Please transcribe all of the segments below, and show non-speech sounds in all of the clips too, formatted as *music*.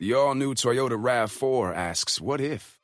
The all new Toyota RAV4 asks, What if?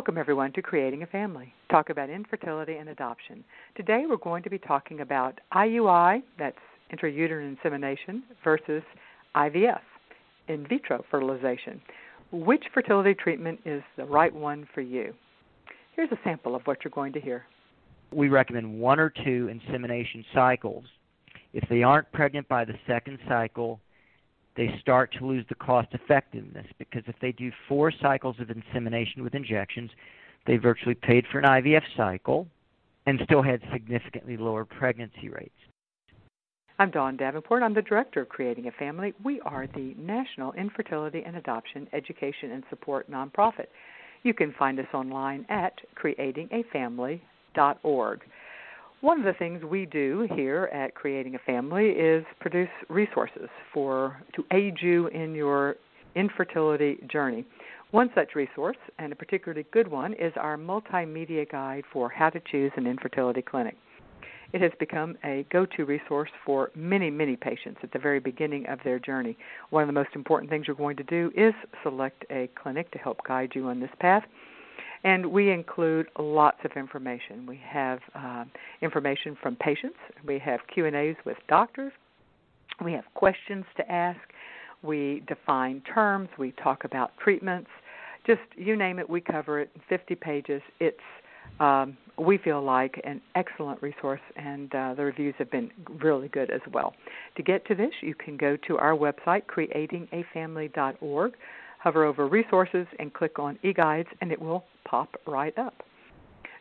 Welcome, everyone, to Creating a Family. Talk about infertility and adoption. Today, we're going to be talking about IUI, that's intrauterine insemination, versus IVF, in vitro fertilization. Which fertility treatment is the right one for you? Here's a sample of what you're going to hear. We recommend one or two insemination cycles. If they aren't pregnant by the second cycle, they start to lose the cost effectiveness because if they do four cycles of insemination with injections, they virtually paid for an IVF cycle and still had significantly lower pregnancy rates. I'm Dawn Davenport. I'm the director of Creating a Family. We are the National Infertility and Adoption Education and Support nonprofit. You can find us online at creatingafamily.org. One of the things we do here at Creating a Family is produce resources for to aid you in your infertility journey. One such resource, and a particularly good one, is our multimedia guide for how to choose an infertility clinic. It has become a go to resource for many, many patients at the very beginning of their journey. One of the most important things you're going to do is select a clinic to help guide you on this path and we include lots of information. We have uh, information from patients. We have Q and A's with doctors. We have questions to ask. We define terms. We talk about treatments. Just you name it, we cover it in 50 pages. It's um, we feel like an excellent resource, and uh, the reviews have been really good as well. To get to this, you can go to our website, creatingafamily.org hover over Resources and click on eGuides, and it will pop right up.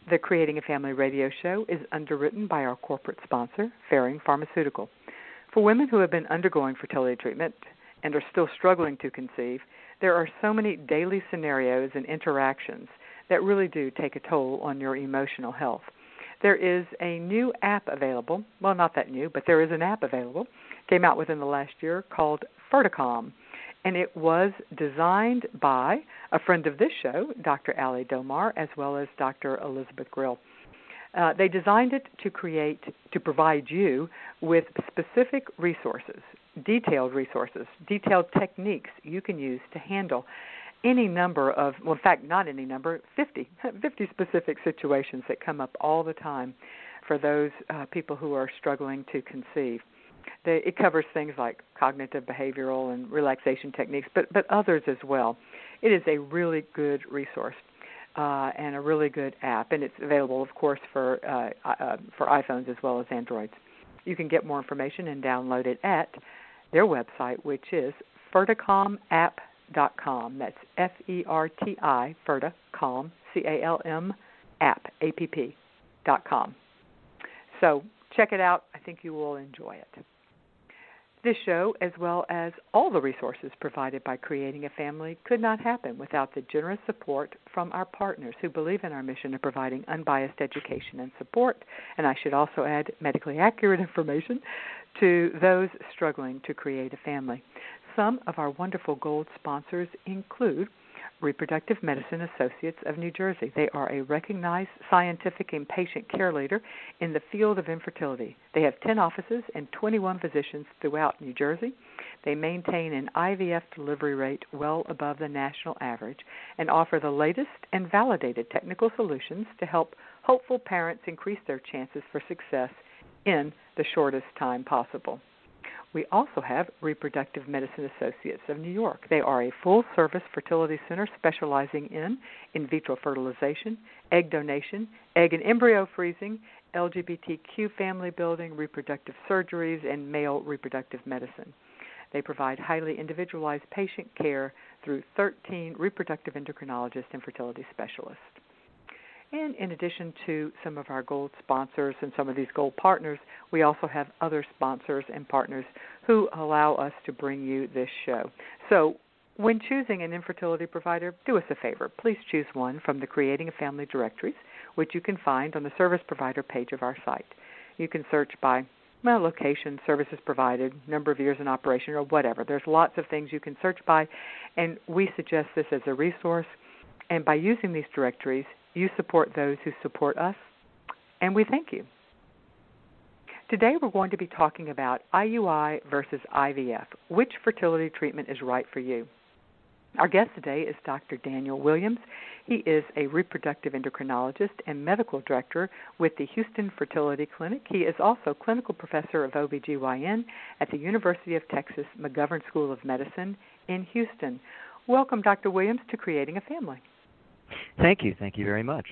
The Creating a Family radio show is underwritten by our corporate sponsor, Ferring Pharmaceutical. For women who have been undergoing fertility treatment and are still struggling to conceive, there are so many daily scenarios and interactions that really do take a toll on your emotional health. There is a new app available. Well, not that new, but there is an app available. Came out within the last year called FertiCalm and it was designed by a friend of this show, Dr. Ali Domar, as well as Dr. Elizabeth Grill. Uh, they designed it to create, to provide you with specific resources, detailed resources, detailed techniques you can use to handle any number of, well, in fact, not any number, 50, *laughs* 50 specific situations that come up all the time for those uh, people who are struggling to conceive the, it covers things like cognitive behavioral and relaxation techniques, but but others as well. It is a really good resource uh, and a really good app, and it's available, of course, for uh, uh, for iPhones as well as Androids. You can get more information and download it at their website, which is ferticalmapp.com. That's F E R T I FertiCalm C A L M app A P P dot com. So check it out. I think you will enjoy it. This show, as well as all the resources provided by Creating a Family, could not happen without the generous support from our partners who believe in our mission of providing unbiased education and support, and I should also add medically accurate *laughs* information to those struggling to create a family. Some of our wonderful gold sponsors include Reproductive Medicine Associates of New Jersey. They are a recognized scientific and patient care leader in the field of infertility. They have 10 offices and 21 physicians throughout New Jersey. They maintain an IVF delivery rate well above the national average and offer the latest and validated technical solutions to help hopeful parents increase their chances for success in the shortest time possible. We also have Reproductive Medicine Associates of New York. They are a full service fertility center specializing in in vitro fertilization, egg donation, egg and embryo freezing, LGBTQ family building, reproductive surgeries, and male reproductive medicine. They provide highly individualized patient care through 13 reproductive endocrinologists and fertility specialists. And in addition to some of our gold sponsors and some of these gold partners, we also have other sponsors and partners who allow us to bring you this show. So, when choosing an infertility provider, do us a favor. Please choose one from the Creating a Family directories, which you can find on the service provider page of our site. You can search by well, location, services provided, number of years in operation, or whatever. There's lots of things you can search by, and we suggest this as a resource. And by using these directories, you support those who support us, and we thank you. Today we're going to be talking about IUI versus IVF. Which fertility treatment is right for you? Our guest today is Dr. Daniel Williams. He is a reproductive endocrinologist and medical director with the Houston Fertility Clinic. He is also clinical professor of OBGYN at the University of Texas McGovern School of Medicine in Houston. Welcome, Dr. Williams, to Creating a Family. Thank you. Thank you very much.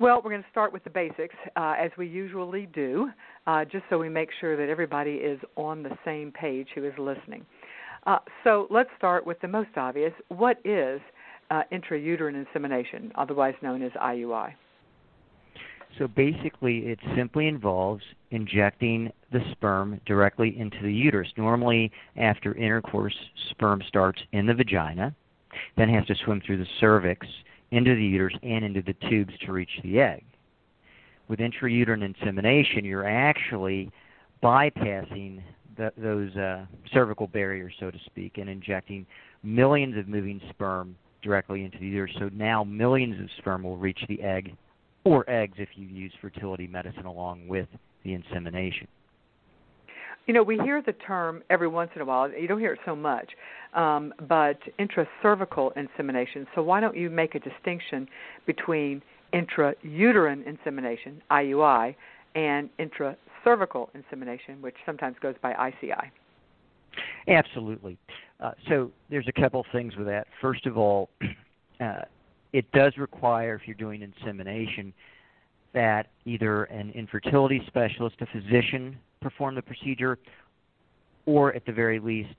Well, we're going to start with the basics, uh, as we usually do, uh, just so we make sure that everybody is on the same page who is listening. Uh, so let's start with the most obvious. What is uh, intrauterine insemination, otherwise known as IUI? So basically, it simply involves injecting the sperm directly into the uterus. Normally, after intercourse, sperm starts in the vagina then has to swim through the cervix, into the uterus, and into the tubes to reach the egg. With intrauterine insemination, you're actually bypassing the, those uh, cervical barriers, so to speak, and injecting millions of moving sperm directly into the uterus. So now millions of sperm will reach the egg, or eggs if you use fertility medicine along with the insemination. You know, we hear the term every once in a while. You don't hear it so much, um, but intracervical insemination. So why don't you make a distinction between intrauterine insemination (IUI) and intracervical insemination, which sometimes goes by ICI? Absolutely. Uh, so there's a couple things with that. First of all, *clears throat* uh, it does require, if you're doing insemination, that either an infertility specialist, a physician, perform the procedure, or at the very least,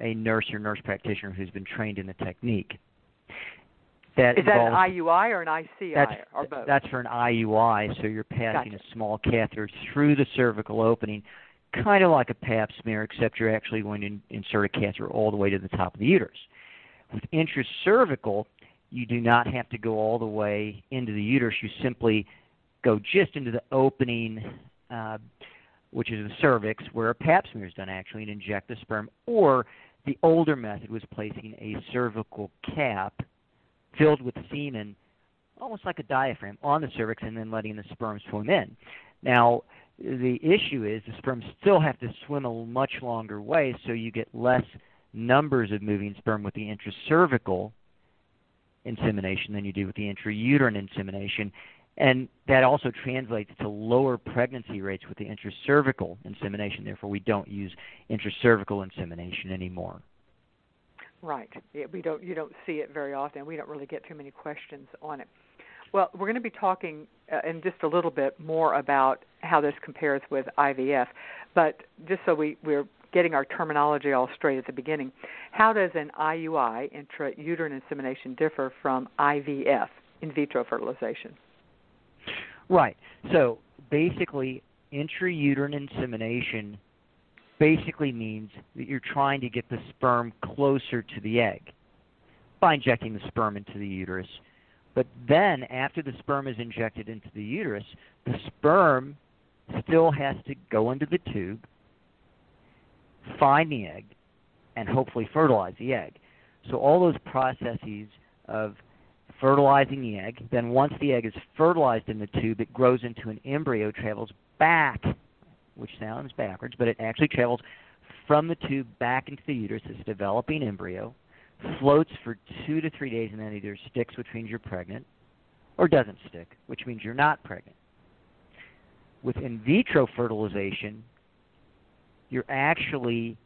a nurse or nurse practitioner who's been trained in the technique. That is that an IUI or an ICI that's, or both? That's for an IUI, so you're passing gotcha. a small catheter through the cervical opening, kind of like a pap smear, except you're actually going to insert a catheter all the way to the top of the uterus. With intracervical, you do not have to go all the way into the uterus. You simply go just into the opening uh, which is the cervix, where a pap smear is done actually, and inject the sperm. Or the older method was placing a cervical cap filled with semen, almost like a diaphragm, on the cervix and then letting the sperm swim in. Now, the issue is the sperm still have to swim a much longer way, so you get less numbers of moving sperm with the intracervical insemination than you do with the intrauterine insemination. And that also translates to lower pregnancy rates with the intracervical insemination. Therefore, we don't use intracervical insemination anymore. Right. Yeah, we don't. You don't see it very often. We don't really get too many questions on it. Well, we're going to be talking uh, in just a little bit more about how this compares with IVF, but just so we, we're getting our terminology all straight at the beginning, how does an IUI, intrauterine insemination, differ from IVF, in vitro fertilization? Right. So basically, intrauterine insemination basically means that you're trying to get the sperm closer to the egg by injecting the sperm into the uterus. But then, after the sperm is injected into the uterus, the sperm still has to go into the tube, find the egg, and hopefully fertilize the egg. So all those processes of fertilizing the egg. Then, once the egg is fertilized in the tube, it grows into an embryo, travels back, which sounds backwards, but it actually travels from the tube back into the uterus, this developing embryo, floats for two to three days, and then either sticks, which means you're pregnant, or doesn't stick, which means you're not pregnant. With in vitro fertilization, you're actually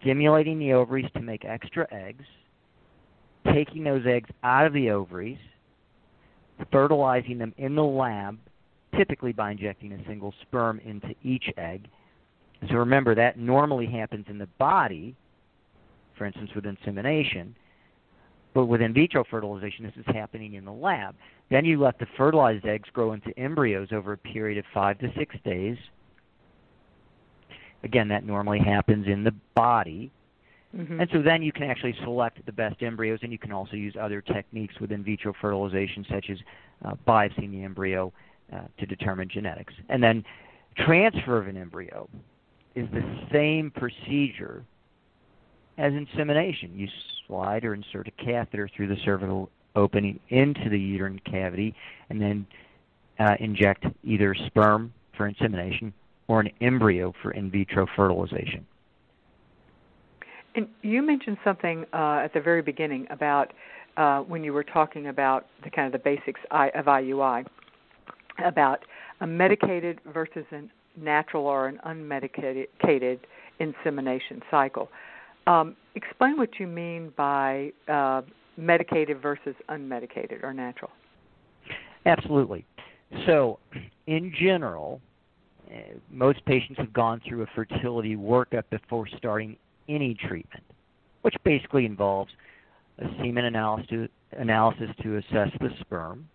stimulating the ovaries to make extra eggs taking those eggs out of the ovaries, fertilizing them in the lab, typically by injecting a single sperm into each egg. So remember, that normally happens in the body, for instance, with insemination. But with in vitro fertilization, this is happening in the lab. Then you let the fertilized eggs grow into embryos over a period of five to six days. Again, that normally happens in the body. Mm-hmm. And so then you can actually select the best embryos, and you can also use other techniques with in vitro fertilization, such as uh, biopsying the embryo uh, to determine genetics. And then transfer of an embryo is the same procedure as insemination. You slide or insert a catheter through the cervical opening into the uterine cavity, and then uh, inject either sperm for insemination or an embryo for in vitro fertilization. And you mentioned something uh, at the very beginning about uh, when you were talking about the kind of the basics of IUI, about a medicated versus a natural or an unmedicated insemination cycle. Um, explain what you mean by uh, medicated versus unmedicated or natural. Absolutely. So, in general, uh, most patients have gone through a fertility workup before starting any treatment, which basically involves a semen analysis to, analysis to assess the sperm.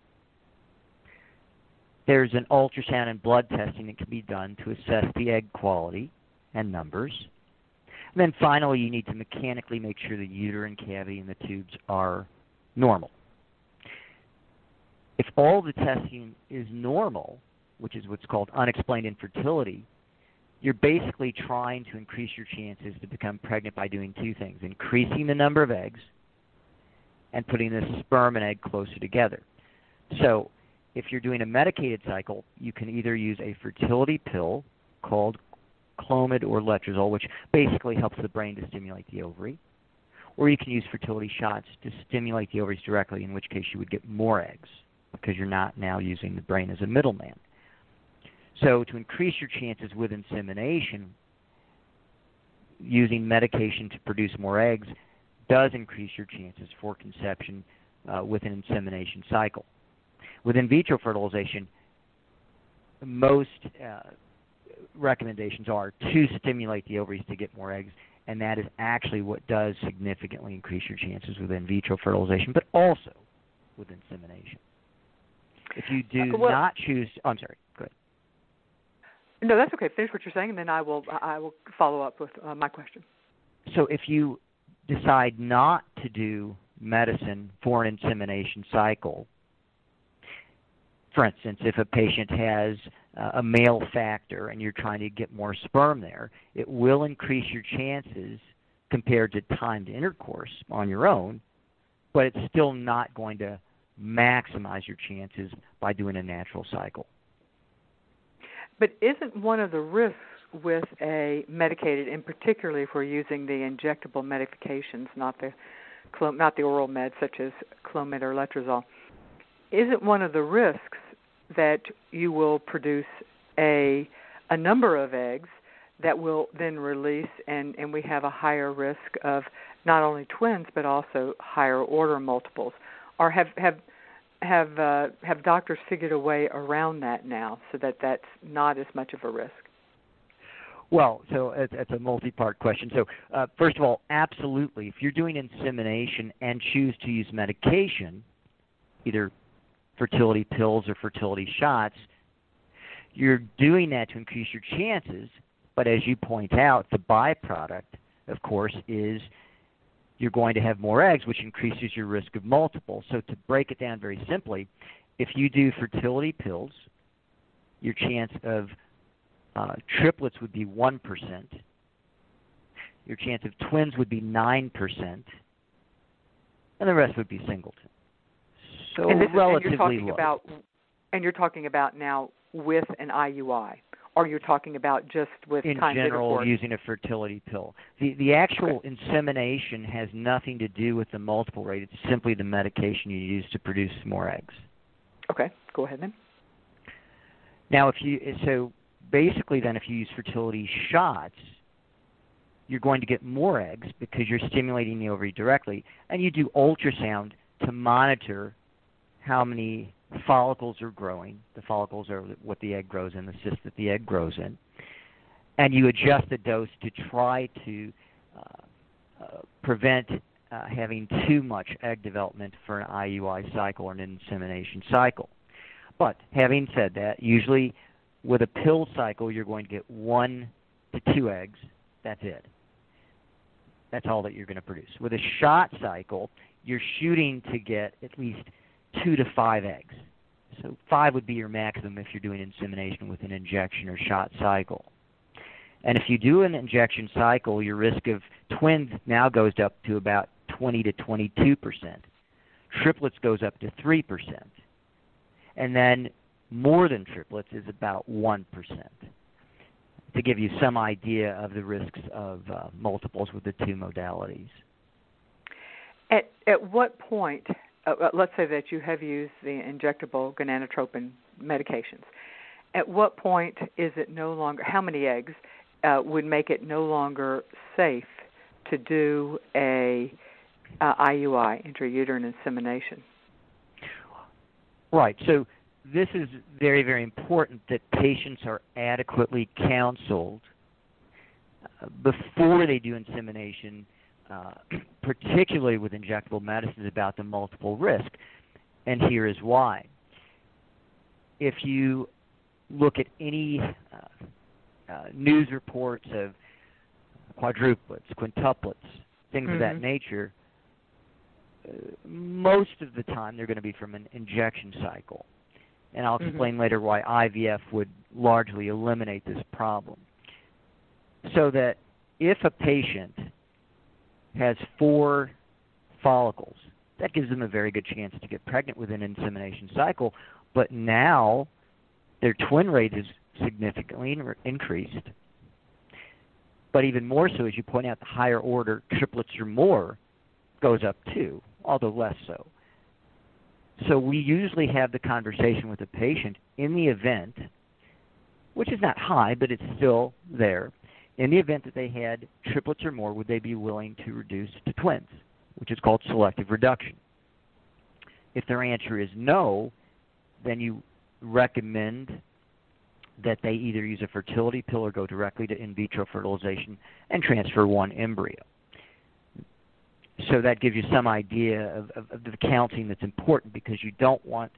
There's an ultrasound and blood testing that can be done to assess the egg quality and numbers. And then finally, you need to mechanically make sure the uterine cavity and the tubes are normal. If all the testing is normal, which is what's called unexplained infertility, you're basically trying to increase your chances to become pregnant by doing two things increasing the number of eggs and putting the sperm and egg closer together. So, if you're doing a medicated cycle, you can either use a fertility pill called Clomid or Letrozole, which basically helps the brain to stimulate the ovary, or you can use fertility shots to stimulate the ovaries directly, in which case you would get more eggs because you're not now using the brain as a middleman. So, to increase your chances with insemination, using medication to produce more eggs does increase your chances for conception uh, with an insemination cycle. With in vitro fertilization, most uh, recommendations are to stimulate the ovaries to get more eggs, and that is actually what does significantly increase your chances with in vitro fertilization, but also with insemination. If you do uh, well, not choose, oh, I'm sorry. No, that's okay. Finish what you're saying, and then I will I will follow up with uh, my question. So if you decide not to do medicine for an insemination cycle, for instance, if a patient has uh, a male factor and you're trying to get more sperm there, it will increase your chances compared to timed intercourse on your own, but it's still not going to maximize your chances by doing a natural cycle. But isn't one of the risks with a medicated, and particularly if we're using the injectable medications, not the not the oral meds such as Clomid or Letrozole, isn't one of the risks that you will produce a a number of eggs that will then release and and we have a higher risk of not only twins but also higher order multiples? Or have have have uh, have doctors figured a way around that now so that that's not as much of a risk well, so it's, a multi-part question. So, uh, first of all, absolutely. If you're doing insemination and choose to use medication, either fertility pills or fertility shots, you're doing that to increase your chances. But as you point out, the byproduct, of course, is you're going to have more eggs, which increases your risk of multiple. So, to break it down very simply, if you do fertility pills, your chance of uh, triplets would be 1%. Your chance of twins would be 9%. And the rest would be singleton. So and this relatively and you're talking low. about and you're talking about now with an IUI or you're talking about just with in general using a fertility pill. The the actual Okay. insemination has nothing to do with the multiple rate. It's simply the medication you use to produce more eggs. Okay, go ahead then. Now, if you so basically then if you use fertility shots, you're going to get more eggs because you're stimulating the ovary directly, and you do ultrasound to monitor how many follicles are growing. The follicles are what the egg grows in, the cyst that the egg grows in, and you adjust the dose to try to uh, uh, prevent uh, having too much egg development for an IUI cycle or an insemination cycle. But having said that, usually with a pill cycle, you're going to get one to two eggs. That's it. That's all that you're going to produce. With a shot cycle, you're shooting to get at least two to five eggs. So five would be your maximum if you're doing insemination with an injection or shot cycle. And if you do an injection cycle, your risk of twins now goes up to about 20 to 22 percent. Triplets goes up to 3 percent. And then more than triplets is about 1 percent. To give you some idea of the risks of uh, multiples with the two modalities. At at what point, uh, uh let's say that you have used the injectable gonadotropin medications, at what point is it no longer? How many eggs uh, would make it no longer safe to do a uh, IUI, intrauterine insemination. Right. So this is very, very important that patients are adequately counseled uh, before they do insemination, uh, *clears throat* particularly with injectable medicines about the multiple risk. And here is why. If you look at any uh, uh, news reports of quadruplets, quintuplets, things mm-hmm. of that mm-hmm. nature, uh, most of the time they're going to be from an injection cycle. And I'll mm-hmm. explain mm-hmm. later why IVF would largely eliminate this problem. So that if a patient has four follicles, that gives them a very good chance to get pregnant within an insemination cycle. But now their twin rate is significantly increased. But even more so, as you point out, the higher order triplets or more goes up too, although less so. So we usually have the conversation with the patient in the event, which is not high, but it's still there. In the event that they had triplets or more, would they be willing to reduce to twins, which is called selective reduction? If their answer is no, then you recommend that they either use a fertility pill or go directly to in vitro fertilization and transfer one embryo. So that gives you some idea of, of, of the counting that's important because you don't want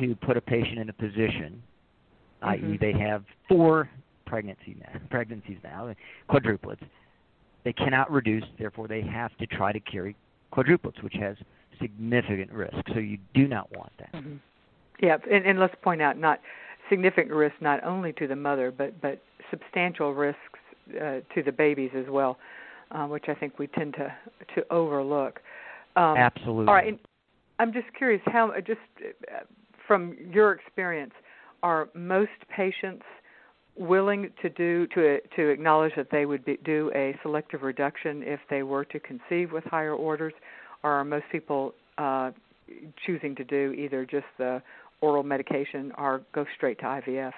to put a patient in a position, mm-hmm. i.e., they have four pregnancy now, pregnancies now, quadruplets. They cannot reduce, therefore, they have to try to carry quadruplets, which has significant risk. So you do not want that. Mm-hmm. Yeah, and, and let's point out not significant risk not only to the mother but but substantial risks uh, to the babies as well, uh, which I think we tend to to overlook. Um, Absolutely. All right, and I'm just curious how just uh, from your experience, are most patients willing to do to to acknowledge that they would be, do a selective reduction if they were to conceive with higher orders, or are most people uh, choosing to do either just the oral medication or go straight to IVF.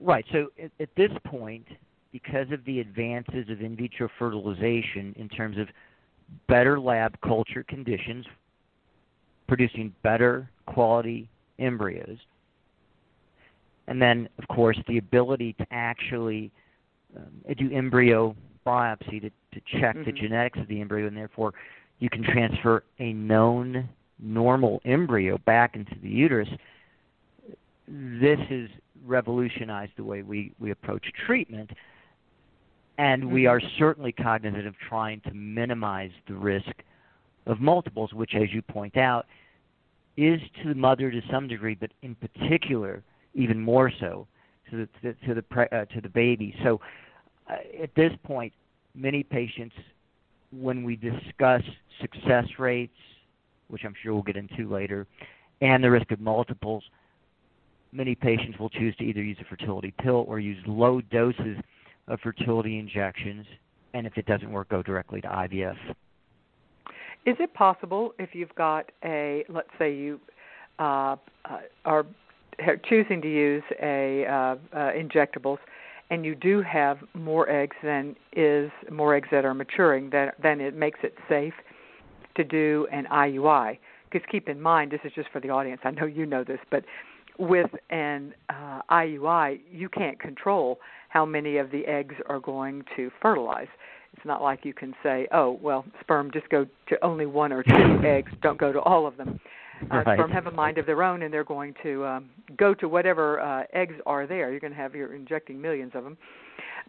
Right. So at, at this point, because of the advances of in vitro fertilization in terms of better lab culture conditions, producing better quality embryos, and then, of course, the ability to actually um, do embryo biopsy to, to check mm-hmm. the genetics of the embryo, and therefore you can transfer a known normal embryo back into the uterus, this has revolutionized the way we, we approach treatment. And we are mm-hmm. certainly cognizant of trying to minimize the risk of multiples, which, as you point out, is to the mother to some degree, but in particular, even more so to the to the pre, uh, to the baby. So, uh, at this point, many patients, when we discuss success rates which I'm sure we'll get into later, and the risk of multiples, many patients will choose to either use a fertility pill or use low doses of fertility injections, and if it doesn't work, go directly to IVF. Is it possible if you've got a, let's say you uh, uh, are choosing to use a uh, uh, injectables, and you do have more eggs than is more eggs that are maturing, then then it makes it safe to do an IUI. Because keep in mind, this is just for the audience. I know you know this, but with an uh, IUI, you can't control how many of the eggs are going to fertilize. It's not like you can say, "Oh, well, sperm just go to only one or two *laughs* eggs, don't go to all of them." *laughs* Uh, right. Have a mind of their own, and they're going to um, go to whatever uh, eggs are there. You're going to have you're injecting millions of them.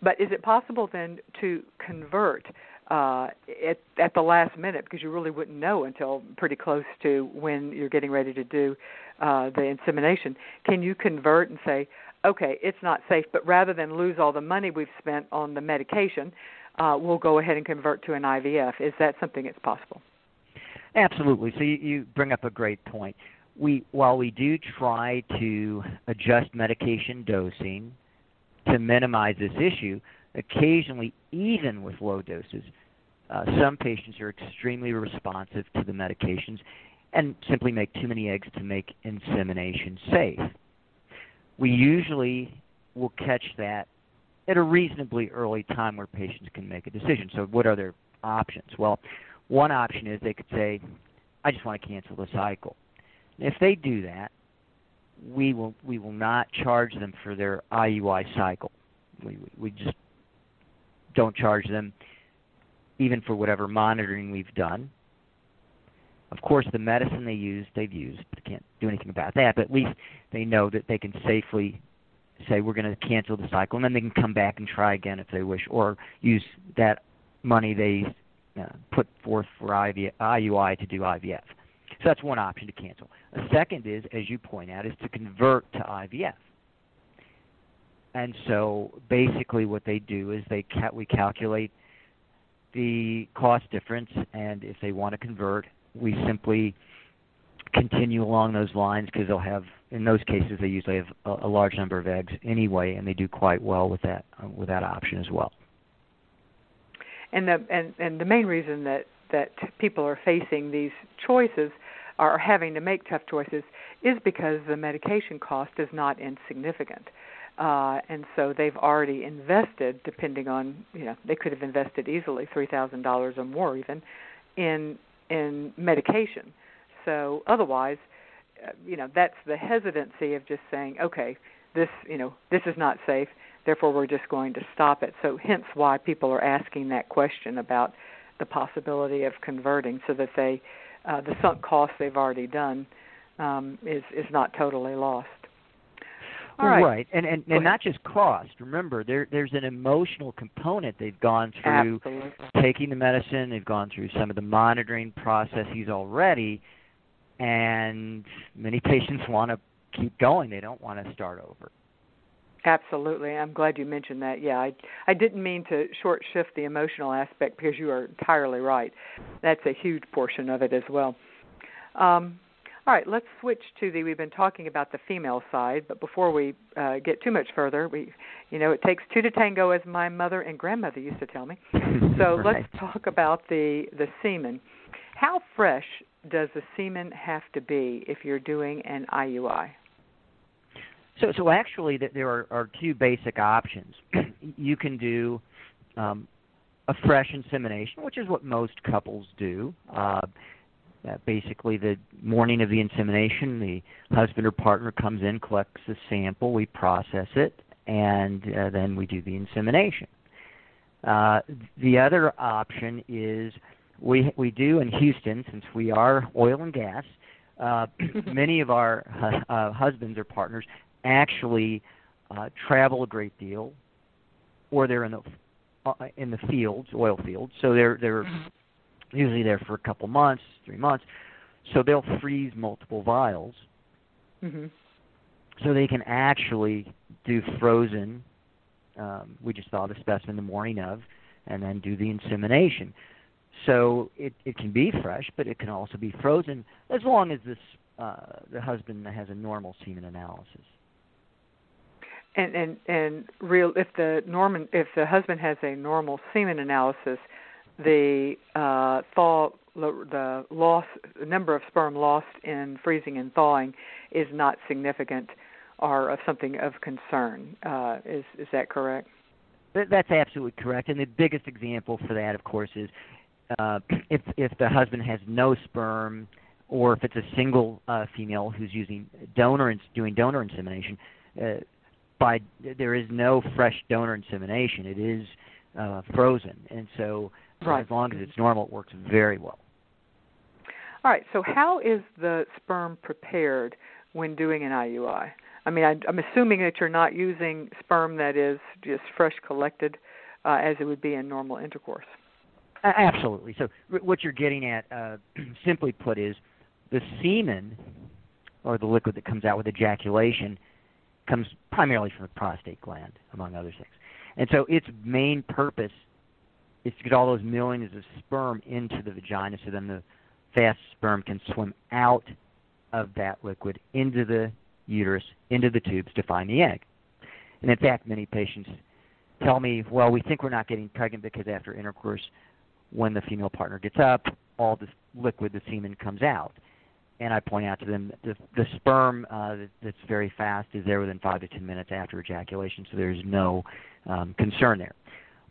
But is it possible then to convert uh, at at the last minute because you really wouldn't know until pretty close to when you're getting ready to do uh, the insemination? Can you convert and say, okay, it's not safe, but rather than lose all the money we've spent on the medication, uh, we'll go ahead and convert to an IVF. Is that something that's possible? Absolutely. So you, you bring up a great point. We while we do try to adjust medication dosing to minimize this issue, occasionally, even with low doses, uh, some patients are extremely responsive to the medications and simply make too many eggs to make insemination safe. We usually will catch that at a reasonably early time where patients can make a decision. So, what are their options? Well, one option is they could say, I just want to cancel the cycle. if they do that, we will we will not charge them for their IUI cycle. We we just don't charge them even for whatever monitoring we've done. Of course, the medicine they use, they've used, but can't do anything about that. But at least they know that they can safely say we're going to cancel the cycle, and then they can come back and try again if they wish, or use that money they uh, put forth for IV, IUI to do IVF. So that's one option to cancel. A second is, as you point out, is to convert to IVF. And so basically, what they do is they ca- we calculate the cost difference, and if they want to convert, we simply continue along those lines because they'll have in those cases they usually have a, a, large number of eggs anyway, and they do quite well with that uh, with that option as well. And the and and the main reason that that people are facing these choices are having to make tough choices is because the medication cost is not insignificant uh, and so they've already invested, depending on you know they could have invested easily three thousand dollars or more even in in medication. So otherwise, uh, you know that's the hesitancy of just saying, okay, this you know this is not safe, therefore we're just going to stop it. So hence why people are asking that question about the possibility of converting, so that they uh, the sunk cost they've already done um, is is not totally lost. All right. right. And and, and not just cost. Remember, there there's an emotional component. They've gone through Absolutely. taking the medicine, they've gone through some of the monitoring processes already, and many patients *laughs* want to keep going. They don't want to start over. Absolutely. I'm glad you mentioned that. Yeah, I I didn't mean to short shift the emotional aspect because you are entirely right. That's a huge portion of it as well. Um, all right, let's switch to the. We've been talking about the female side, but before we uh, get too much further, we, you know, it takes two to tango, as my mother and grandmother used to tell me. *laughs* So right. let's talk about the the semen. How fresh does the semen have to be if you're doing an IUI? So, so actually, there are, are two basic options. *clears throat* you can do um, a fresh insemination, which is what most couples do. Uh, uh, basically, the morning of the insemination, the husband or partner comes in, collects a sample, we process it, and uh, then we do the insemination. Uh, the other option is we we do in Houston, since we are oil and gas. Uh, *clears throat* many of our uh, husbands or partners actually uh, travel a great deal, or they're in the uh, in the fields, oil fields. So they're they're mm-hmm usually there for a couple months, three months. So they'll freeze multiple vials, mm-hmm. so they can actually do frozen. Um, we just thaw the specimen the morning of, and then do the insemination. So it it can be fresh, but it can also be frozen as long as this uh, the husband has a normal semen analysis. And and and real if the Norman if the husband has a normal semen analysis, the uh, thaw the loss the number of sperm lost in freezing and thawing is not significant or of something of concern. Uh, is is that correct? That's absolutely correct. And the biggest example for that, of course, is uh, *clears throat* if if the husband has no sperm, or if it's a single uh, female who's using donor and doing donor insemination. Uh, by there is no fresh donor insemination. It is uh, frozen, and so right. as long as it's normal, it works very well. All right. So how is the sperm prepared when doing an IUI? I mean, I, I'm assuming that you're not using sperm that is just fresh collected, uh, as it would be in normal intercourse. Absolutely. So what you're getting at, uh, *clears throat* simply put, is the semen or the liquid that comes out with ejaculation comes primarily from the prostate gland, among other things. And so its main purpose is to get all those millions of sperm into the vagina so then the fast sperm can swim out of that liquid into the uterus, into the tubes to find the egg. And in fact, many patients tell me, well, we think we're not getting pregnant because after intercourse, when the female partner gets up, all this liquid, the semen, comes out. And I point out to them the, the sperm uh, that's very fast is there within five to ten minutes after ejaculation, so there's no um, concern there.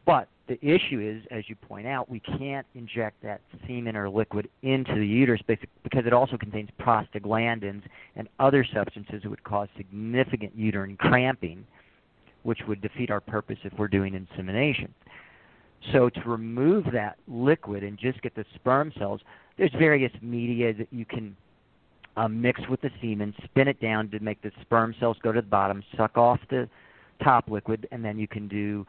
But the issue is, as you point out, we can't inject that semen or liquid into the uterus because it also contains prostaglandins and other substances that would cause significant uterine cramping, which would defeat our purpose if we're doing insemination. So to remove that liquid and just get the sperm cells, there's various media that you can uh, mix with the semen, spin it down to make the sperm cells go to the bottom, suck off the top liquid, and then you can do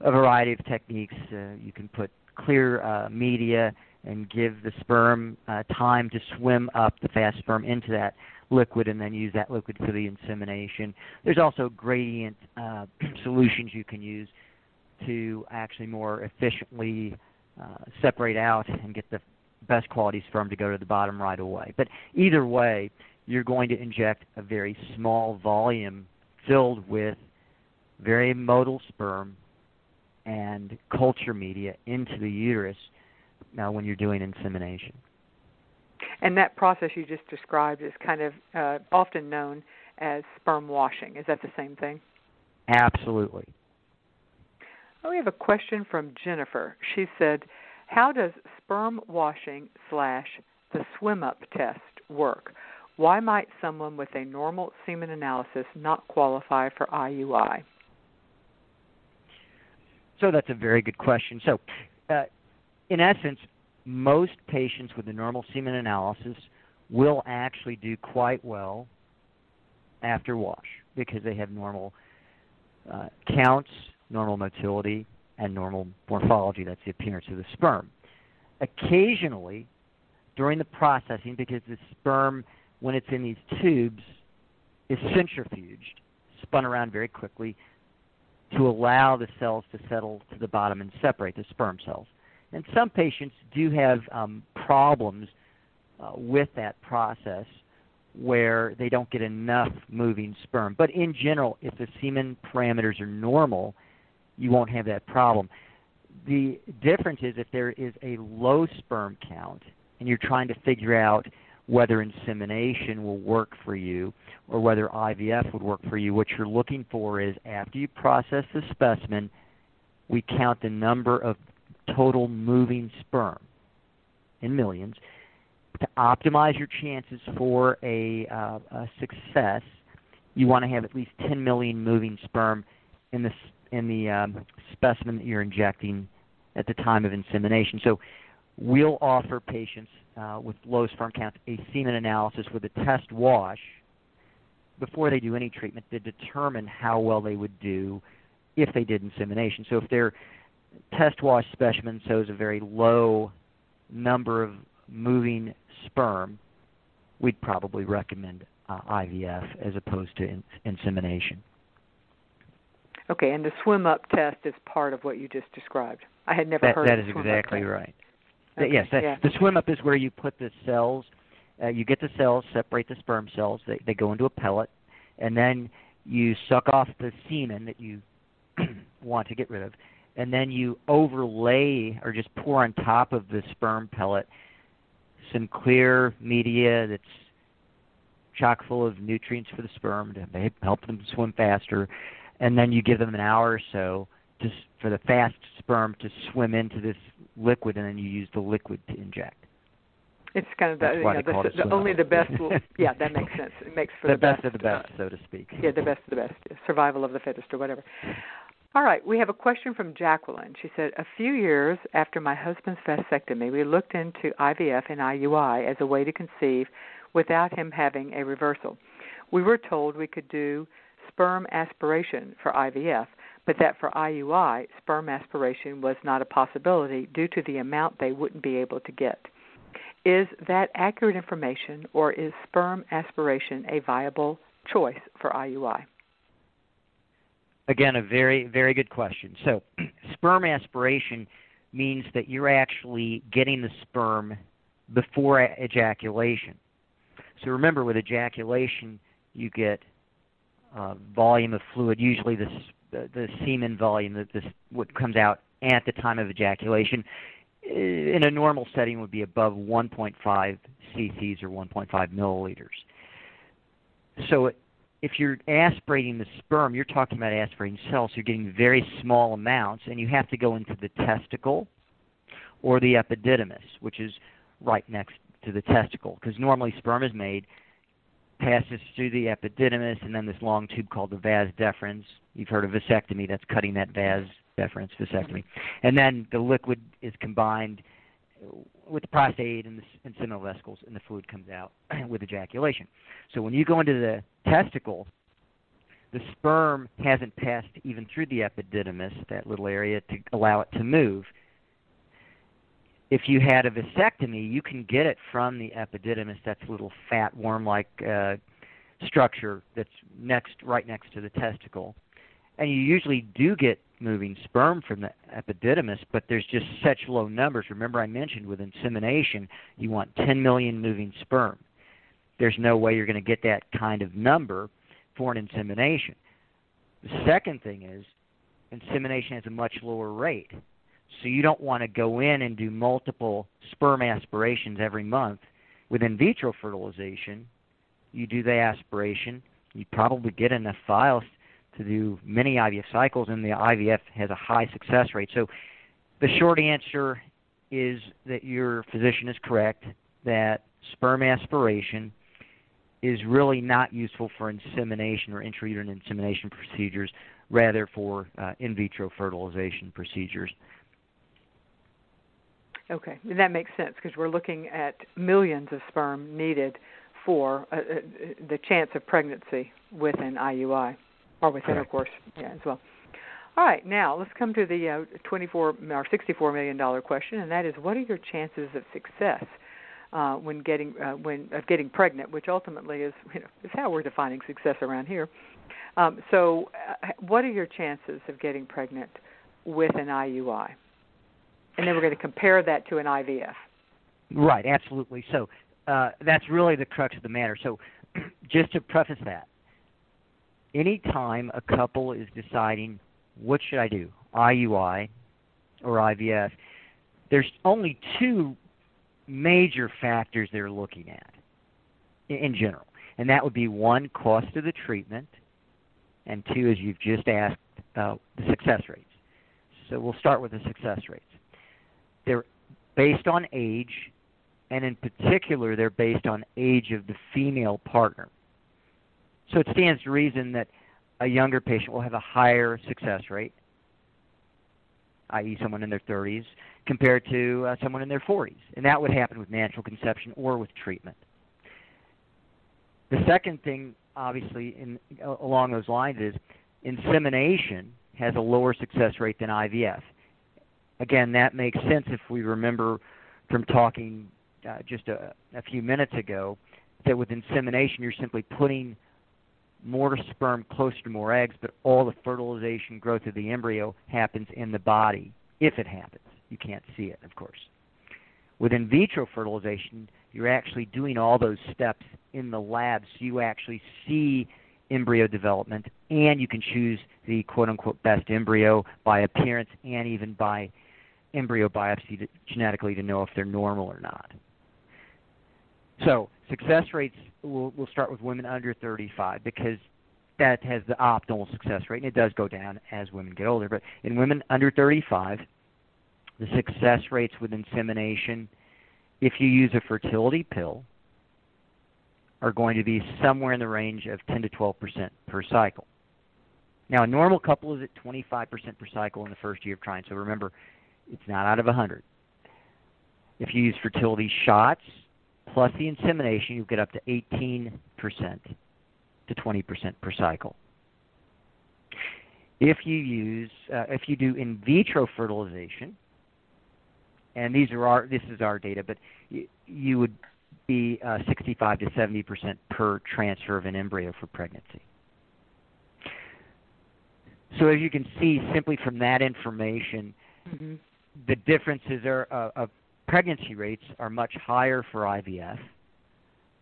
a variety of techniques. Uh, you can put clear uh, media and give the sperm uh, time to swim up the fast sperm into that liquid and then use that liquid for the insemination. There's also gradient uh, *clears throat* solutions you can use to actually more efficiently uh, separate out and get the best quality sperm to go to the bottom right away. But either way, you're going to inject a very small volume filled with very motile sperm and culture media into the uterus now when you're doing insemination. And that process you just described is kind of uh, often known as sperm washing. Is that the same thing? Absolutely. Oh, we have a question from Jennifer. She said, "How does sperm washing slash the swim up test work? Why might someone with a normal semen analysis not qualify for IUI?" So that's a very good question. So, uh, in essence, most patients with a normal semen analysis will actually do quite well after wash because they have normal uh, counts, normal motility, and normal morphology. That's the appearance of the sperm. Occasionally, during the processing, because the sperm, when it's in these tubes, is centrifuged, spun around very quickly, to allow the cells to settle to the bottom and separate the sperm cells. And some patients do have um, problems uh, with that process where they don't get enough moving sperm. But in general, if the semen parameters are normal, you won't have that problem. The difference is if there is a low sperm count and you're trying to figure out whether insemination will work for you or whether IVF would work for you. What you're looking for is after you process the specimen, we count the number of total moving sperm in millions to optimize your chances for a, uh, a success. You want to have at least 10 million moving sperm in the in the um, specimen that you're injecting at the time of insemination. So we'll offer patients uh, with low sperm counts a semen analysis with a test wash before they do any treatment to determine how well they would do if they did insemination. So if their test wash specimen shows a very low number of moving sperm, we'd probably recommend uh, IVF as opposed to in- insemination. Okay, and the swim up test is part of what you just described. I had never that, heard that of is exactly right. Okay, yes, that, yeah. the swim up is where you put the cells. Uh, you get the cells, separate the sperm cells. They they go into a pellet, and then you suck off the semen that you *clears throat* want to get rid of, and then you overlay or just pour on top of the sperm pellet some clear media that's chock full of nutrients for the sperm to help them swim faster, and then you give them an hour or so just for the fast sperm to swim into this liquid, and then you use the liquid to inject. It's kind of the, you know, the, the only the best. Will, yeah, that makes *laughs* sense. It makes for the, the, best, of the best, uh, so to speak. yeah, the best of the best. Survival of the fittest, or whatever. All right, we have a question from Jacqueline. She said, A few years after my husband's vasectomy, we looked into IVF and IUI as a way to conceive without him having a reversal. We were told we could do sperm aspiration for IVF, but that for IUI, sperm aspiration was not a possibility due to the amount they wouldn't be able to get. Is that accurate information, or is sperm aspiration a viable choice for IUI? Again, a very, very good question. So, *clears throat* sperm aspiration means that you're actually getting the sperm before ejaculation. So, remember, with ejaculation, you get uh, volume of fluid, usually the, the semen volume that this what comes out at the time of ejaculation. In a normal setting, would be above 1.5 cc's or 1.5 milliliters. So if you're aspirating the sperm, you're talking about aspirating cells. So you're getting very small amounts, and you have to go into the testicle or the epididymis, which is right next to the testicle, because normally sperm is made, passes through the epididymis, and then this long tube called the vas deferens. You've heard of vasectomy, that's cutting that vas deferens, vasectomy. And then the liquid is combined with the prostate and the and seminal vesicles, and the fluid comes out *clears throat* with ejaculation. So when you go into the testicle, the sperm hasn't passed even through the epididymis, that little area, to allow it to move. If you had a vasectomy, you can get it from the epididymis, that's a little fat worm-like uh, structure that's next, right next to the testicle, and you usually do get moving sperm from the epididymis, but there's just such low numbers. Remember, I mentioned with insemination, you want 10 million moving sperm. There's no way you're going to get that kind of number for an insemination. The second thing is, insemination has a much lower rate. So you don't want to go in and do multiple sperm aspirations every month. With in vitro fertilization, you do the aspiration, you probably get enough files to do many IVF cycles, and the IVF has a high success rate. So the short answer is that your physician is correct that sperm aspiration is really not useful for insemination or intrauterine insemination procedures, rather for uh, in vitro fertilization procedures. Okay, that makes sense because we're looking at millions of sperm needed for uh, uh, the chance of pregnancy with an IUI or with Correct. intercourse yeah, as well. All right, now let's come to the uh, 24 or 64 million dollar question, and that is, what are your chances of success uh, when getting uh, when of getting pregnant, which ultimately is you know is how we're defining success around here. Um, so, uh, what are your chances of getting pregnant with an IUI? And then we're going to compare that to an IVF. Right, absolutely. So uh, that's really the crux of the matter. So, *clears throat* just to preface that, anytime a couple is deciding what should I do, IUI or IVF, there's only two major factors they're looking at in general. And that would be one, cost of the treatment, and two, as you've just asked, uh, the success rates. So we'll start with the success rates. They're based on age, and in particular, they're based on age of the female partner. So it stands to reason that a younger patient will have a higher success rate, i.e., someone in their 30s, compared to uh, someone in their 40s. And that would happen with natural conception or with treatment. The second thing, obviously, in, along those lines is insemination has a lower success rate than IVF. Again, that makes sense if we remember from talking uh, just a, a few minutes ago that with insemination you're simply putting more sperm closer to more eggs, but all the fertilization growth of the embryo happens in the body, if it happens. You can't see it, of course. With in vitro fertilization, you're actually doing all those steps in the lab, so you actually see embryo development, and you can choose the quote unquote best embryo by appearance and even by embryo biopsy to, genetically to know if they're normal or not. So success rates will will start with women under 35 because that has the optimal success rate, and it does go down as women get older. But in women under 35, the success rates with insemination, if you use a fertility pill, are going to be somewhere in the range of 10 to 12 percent per cycle. Now, a normal couple is at 25% per cycle in the first year of trying. So remember, it's not out of 100. If you use fertility shots plus the insemination, you'll get up to 18% to 20% per cycle. If you use, uh, if you do in vitro fertilization, and these are our, this is our data, but you, you would be uh, 65 to 70 percent per transfer of an embryo for pregnancy. So as you can see, simply from that information, mm-hmm. The differences are uh, of pregnancy rates are much higher for IVF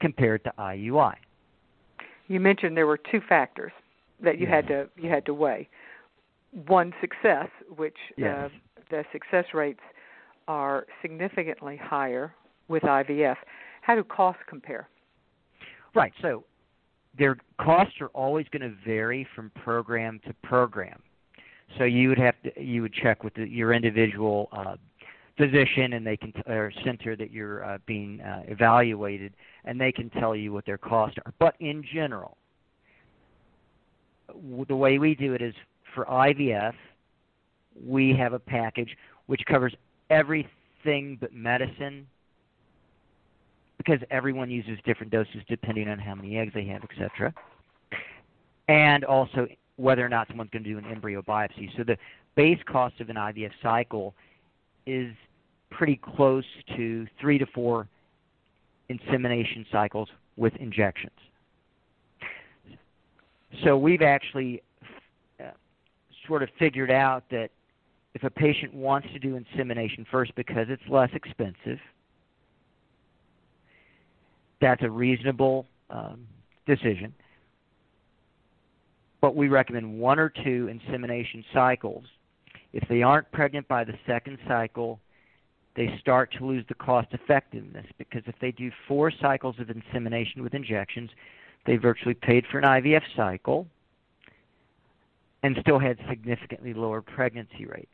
compared to IUI. You mentioned there were two factors that you yes. had to you had to weigh. One success, which uh, yes. uh, the success rates are significantly higher with IVF. How do costs compare? Right. So their costs are always going to vary from program to program. So you would have to you would check with the, your individual uh, physician and they can t- or center that you're uh, being uh, evaluated, and they can tell you what their costs are. But in general, the way we do it is for IVF, we have a package which covers everything but medicine because everyone uses different doses depending on how many eggs they have, etc. And also whether or not someone's going to do an embryo biopsy. So the base cost of an IVF cycle is pretty close to three to four insemination cycles with injections. So we've actually uh, sort of figured out that if a patient wants to do insemination first because it's less expensive, that's a reasonable um, decision. But we recommend one or two insemination cycles. If they aren't pregnant by the second cycle, they start to lose the cost effectiveness because if they do four cycles of insemination with injections, they virtually paid for an IVF cycle and still had significantly lower pregnancy rates.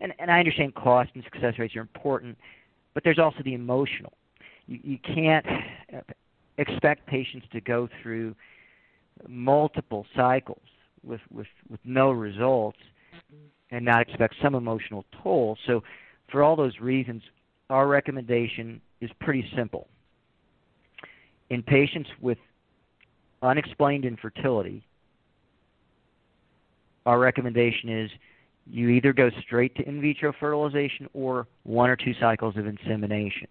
And, and I understand cost and success rates are important, but there's also the emotional. You, you can't expect patients to go through multiple cycles with, with, with no results and not expect some emotional toll. So for all those reasons, our recommendation is pretty simple. In patients with unexplained infertility, our recommendation is you either go straight to in vitro fertilization or one or two cycles of insemination.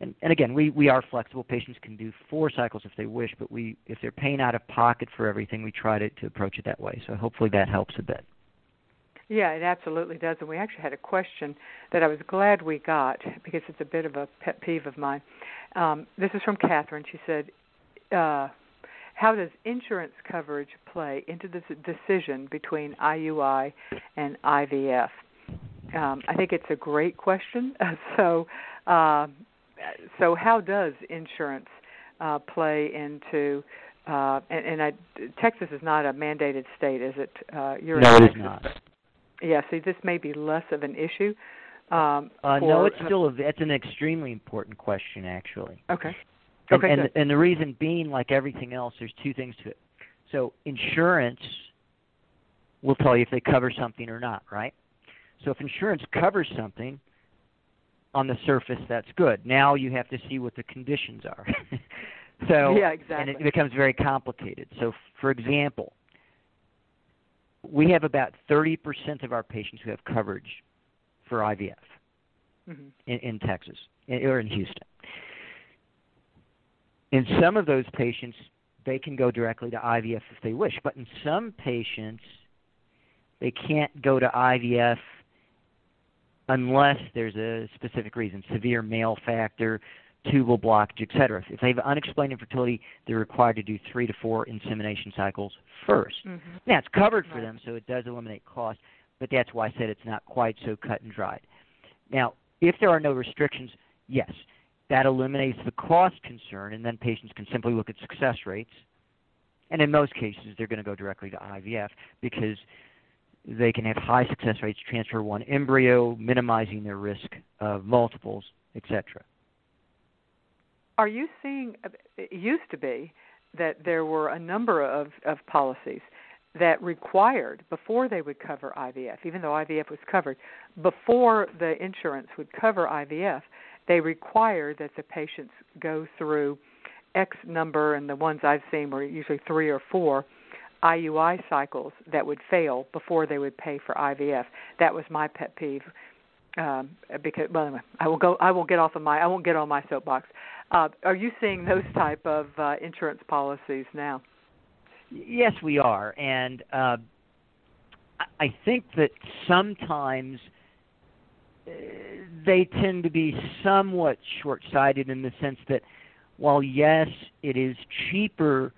And, and again, we, we are flexible. Patients can do four cycles if they wish, but we if they're paying out of pocket for everything, we try to, to approach it that way. So hopefully that helps a bit. Yeah, it absolutely does. And we actually had a question that I was glad we got because it's a bit of a pet peeve of mine. Um, this is from Catherine. She said, uh, How does insurance coverage play into the decision between IUI and IVF? Um, I think it's a great question. *laughs* so, uh, so how does insurance uh, play into uh, and, and I, Texas is not a mandated state, is it? Uh, you're no, it is not. Yeah, see, this may be less of an issue. Um, uh, for, no, it's still a, it's an extremely important question, actually. Okay. And, okay. And, and the reason being, like everything else, there's two things to it. So insurance will tell you if they cover something or not, right? So if insurance covers something, on the surface that's good. Now you have to see what the conditions are. *laughs* so yeah, exactly. and it becomes very complicated. So for example, we have about 30% of our patients who have coverage for IVF mm-hmm. in, in Texas or in Houston. In some of those patients, they can go directly to IVF if they wish, but in some patients, they can't go to IVF unless there's a specific reason, severe male factor, tubal blockage, etc. If they have unexplained infertility, they're required to do three to four insemination cycles 1st mm-hmm. Now it's covered for them, so it does eliminate cost, but that's why I said it's not quite so cut and dried. Now, if there are no restrictions, yes, that eliminates the cost concern, and then patients can simply look at success rates. And in most cases, they're going to go directly to IVF because they can have high success rates, transfer one embryo, minimizing their risk of multiples, etc. Are you seeing? It used to be that there were a number of of policies that required before they would cover IVF, even though IVF was covered, before the insurance would cover IVF, they required that the patients go through X number, and the ones I've seen were usually three or four IUI cycles that would fail before they would pay for IVF. That was my pet peeve. Um, because well, anyway, I will go. I won't get off of my. I won't get on my soapbox. Uh, are you seeing those type of uh, insurance policies now? Yes, we are, and uh, I think that sometimes uh, they tend to be somewhat short-sighted in the sense that while yes, it is cheaper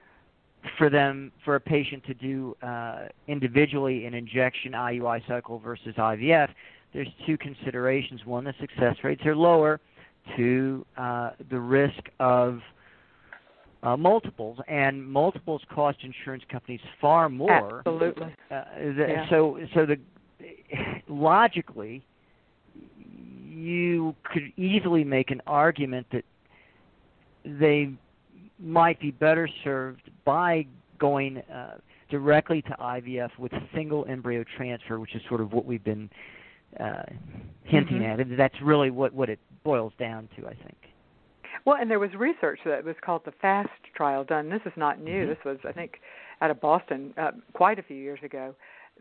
for them for a patient to do uh, individually an injection IUI cycle versus IVF, there's two considerations. One, the success rates are lower. Two, uh, the risk of uh, multiples, and multiples cost insurance companies far more. Absolutely. Uh, yeah. So, so the logically, you could easily make an argument that they might be better served by going uh, directly to IVF with single embryo transfer, which is sort of what we've been uh, hinting mm-hmm. at. That's really what what it boils down to, I think. Well, and there was research that was called the FAST trial done. This is not new. Mm-hmm. This was, I think, out of Boston uh, quite a few years ago.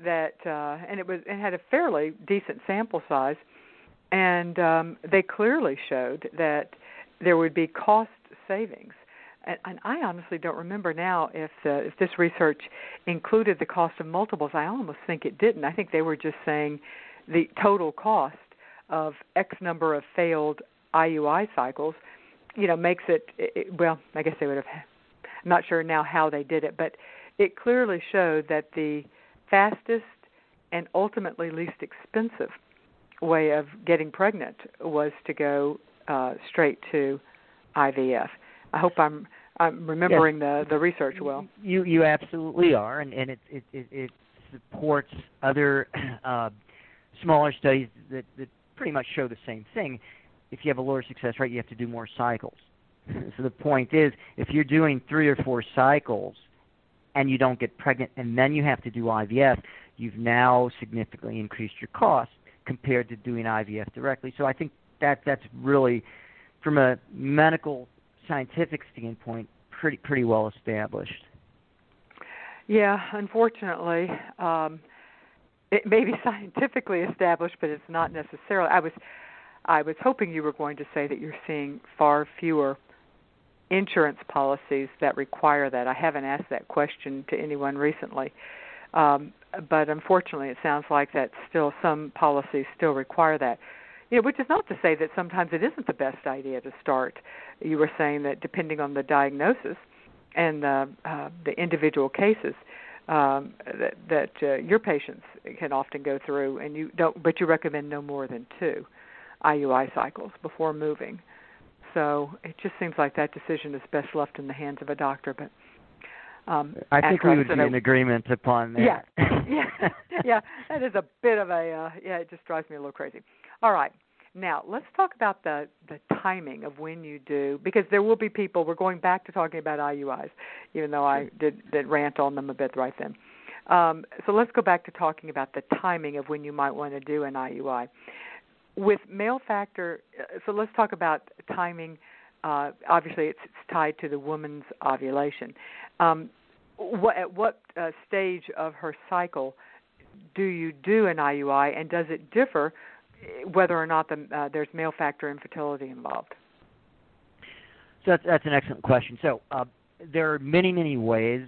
That uh, and it was it had a fairly decent sample size, and um, they clearly showed that there would be cost savings. And, I honestly don't remember now if uh, if this research included the cost of multiples. I almost think it didn't. I think they were just saying the total cost of X number of failed IUI cycles, you know, makes it, it well, I guess they would have I'm not sure now how they did it, but it clearly showed that the fastest and ultimately least expensive way of getting pregnant was to go uh, straight to IVF. I hope I'm I'm remembering yes. the the research well. You you absolutely are, and and it it it, it supports other *clears throat* uh, smaller studies that that pretty much show the same thing. If you have a lower success rate, you have to do more cycles. *laughs* so the point is, if you're doing three or four cycles and you don't get pregnant, and then you have to do IVF, you've now significantly increased your cost compared to doing IVF directly. So I think that that's really, from a medical scientific standpoint, pretty pretty well established. Yeah, unfortunately, um, it may be *laughs* scientifically established, but it's not necessarily. I was I was hoping you were going to say that you're seeing far fewer insurance policies that require that. I haven't asked that question to anyone recently. Um, but unfortunately, it sounds like that still some policies still require that. You know, which is not to say that sometimes it isn't the best idea to start. You were saying that depending on the diagnosis and the uh, the individual cases, um, that that uh, your patients can often go through, and you don't, but you recommend no more than two IUI cycles before moving. So it just seems like that decision is best left in the hands of a doctor. But um, I think we would be in agreement upon that. Yeah, *laughs* yeah, yeah. That is a bit of a uh, yeah. It just drives me a little crazy. All right. Now let's talk about the the timing of when you do, because there will be people. We're going back to talking about IUIs, even though I did did rant on them a bit right then. Um, so let's go back to talking about the timing of when you might want to do an IUI. With male factor, uh, so let's talk about timing. Uh, obviously, it's, it's, tied to the woman's ovulation. Um, what, at what uh, stage of her cycle do you do an IUI, and does it differ whether or not the, uh, there's male factor infertility involved? So that's, that's an excellent question. So uh, there are many, many ways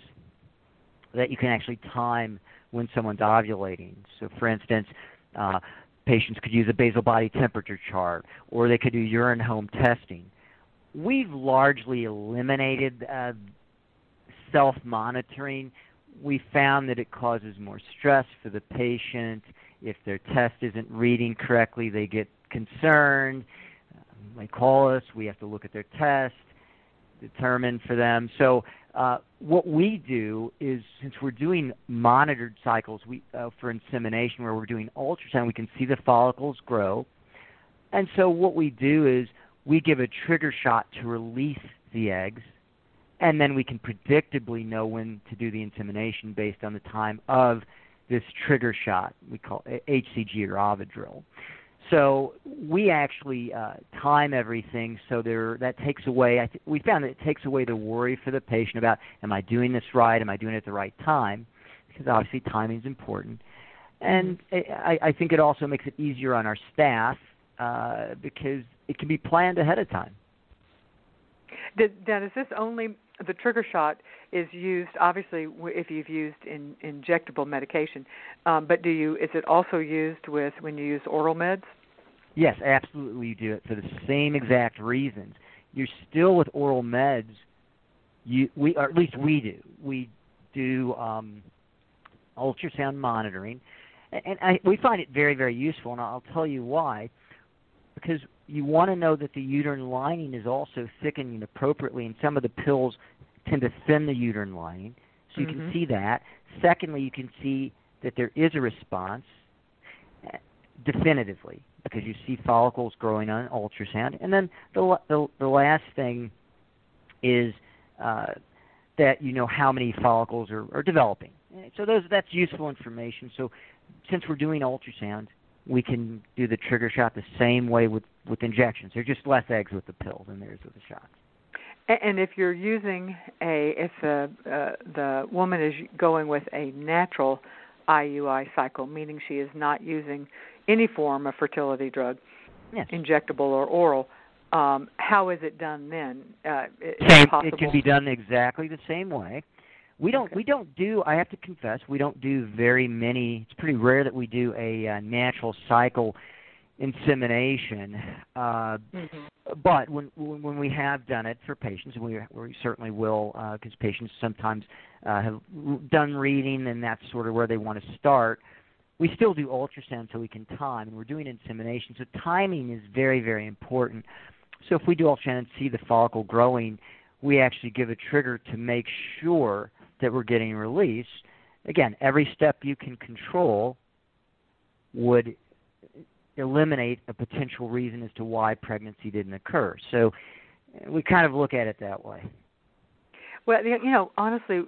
that you can actually time when someone's ovulating. So, for instance, uh, patients could use a basal body temperature chart, or they could do urine home testing. We've largely eliminated uh, self monitoring. We found that it causes more stress for the patient if their test isn't reading correctly, they get concerned. They call us. We have to look at their test, determine for them. So uh, what we do is, since we're doing monitored cycles we, uh, for insemination, where we're doing ultrasound, we can see the follicles grow. And so what we do is we give a trigger shot to release the eggs, and then we can predictably know when to do the insemination based on the time of this trigger shot we call HCG or Ovidrel. So we actually uh, time everything so there that takes away. I th- we found that it takes away the worry for the patient about am I doing this right? Am I doing it at the right time? Because obviously timing is important, and I, I think it also makes it easier on our staff uh, because it can be planned ahead of time. Did, now, is this only the trigger shot is used obviously if you've used in, injectable medication, um, but do you is it also used with when you use oral meds? Yes, absolutely. You do it for the same exact reasons. You're still with oral meds. You we or at least we do. We do um, ultrasound monitoring, and I, we find it very very useful. And I'll tell you why. Because you want to know that the uterine lining is also thickening appropriately, and some of the pills tend to thin the uterine lining, so you mm-hmm. can see that. Secondly, you can see that there is a response eh, definitively because you see follicles growing on ultrasound. And then the the, the last thing is uh, that you know how many follicles are, are developing. So those that's useful information. So since we're doing ultrasound, we can do the trigger shot the same way with with injections. There's just less eggs with the pill than there is with the shots. And if you're using a, if the uh, the woman is going with a natural IUI cycle, meaning she is not using any form of fertility drug, yes. injectable or oral, um, how is it done then? Uh, same, it, it can be done exactly the same way. We don't. Okay. We don't do. I have to confess, we don't do very many. It's pretty rare that we do a uh, natural cycle insemination. Uh, mm-hmm. But when when we have done it for patients, and we we certainly will, because uh, patients sometimes uh, have done reading, and that's sort of where they want to start. We still do ultrasound so we can time, and we're doing insemination. So timing is very very important. So if we do ultrasound and see the follicle growing, we actually give a trigger to make sure that we're getting released, Again, every step you can control would eliminate a potential reason as to why pregnancy didn't occur. So we kind of look at it that way. Well, you know, honestly,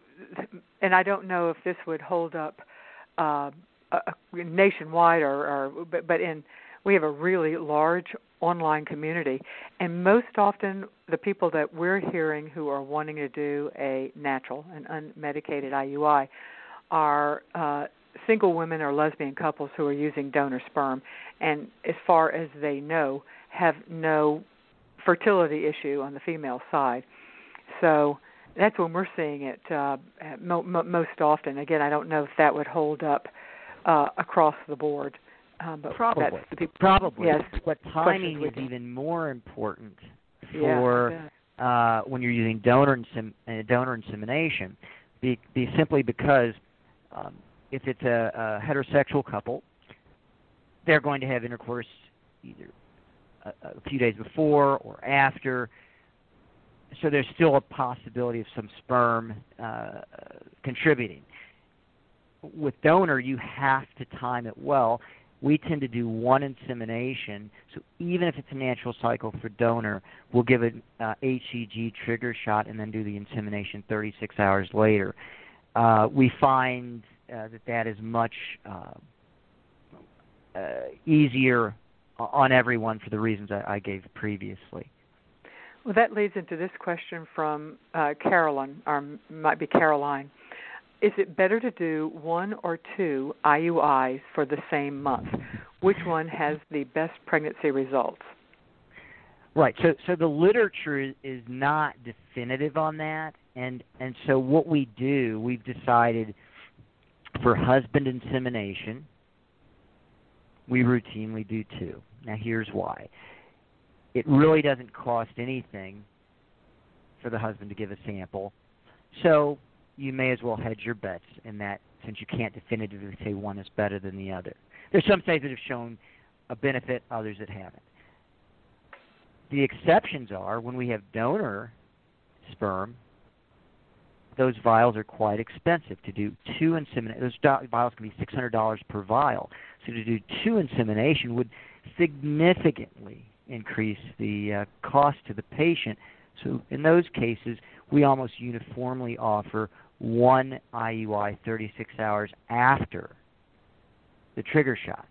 and I don't know if this would hold up uh, nationwide or, or but, but in we have a really large online community, and most often the people that we're hearing who are wanting to do a natural and unmedicated IUI are uh, single women or lesbian couples who are using donor sperm, and as far as they know, have no fertility issue on the female side. So that's when we're seeing it uh, mo- mo- most often. Again, I don't know if that would hold up uh, across the board. Um, but probably, people, probably. Yes, but timing is even more important for yeah, uh, when you're using donor insim- uh, donor insemination, be, be simply because um, if it's a, a heterosexual couple, they're going to have intercourse either a, a few days before or after. So there's still a possibility of some sperm uh, contributing. With donor, you have to time it well we tend to do one insemination. So even if it's a natural cycle for donor, we'll give an uh, HCG trigger shot and then do the insemination 36 hours later. Uh, we find uh, that that is much uh, uh, easier on everyone for the reasons I, I gave previously. Well, that leads into this question from uh, Carolyn, or might be Caroline is it better to do one or two IUIs for the same month? Which one has the best pregnancy results? Right. So, so the literature is, not definitive on that, and and so what we do, we've decided for husband insemination, we routinely do two. Now, here's why. It really doesn't cost anything for the husband to give a sample. So you may as well hedge your bets in that since you can't definitively say one is better than the other. There's some studies that have shown a benefit, others that haven't. The exceptions are when we have donor sperm, those vials are quite expensive. To do two insemination, those do- vials can be $600 per vial. So to do two insemination would significantly increase the uh, cost to the patient. So in those cases, we almost uniformly offer one IUI 36 hours after the trigger shot.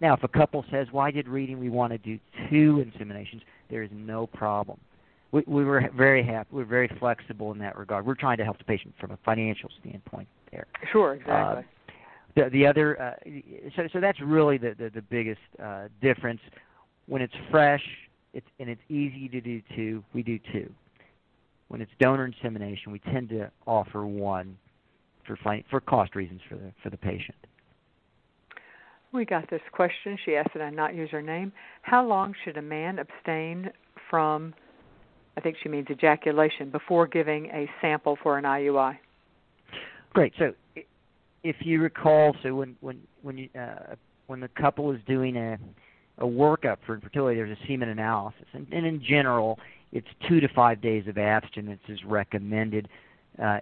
Now, if a couple says, "Why did reading we want to do two inseminations?" there is no problem. We, we were very happy. We are very flexible in that regard. We're trying to help the patient from a financial standpoint there. Sure, exactly. Uh, the the other uh, so so that's really the the, the biggest uh, difference. When it's fresh, it's and it's easy to do two. We do two. When it's donor insemination, we tend to offer one for for cost reasons for the for the patient. We got this question. She asked that I not use her name. How long should a man abstain from, I think she means ejaculation, before giving a sample for an IUI? Great. So, if you recall, so when when when you uh, when the couple is doing a a workup for infertility, there's a semen analysis, and, and in general, it's two to five days of abstinence is recommended uh,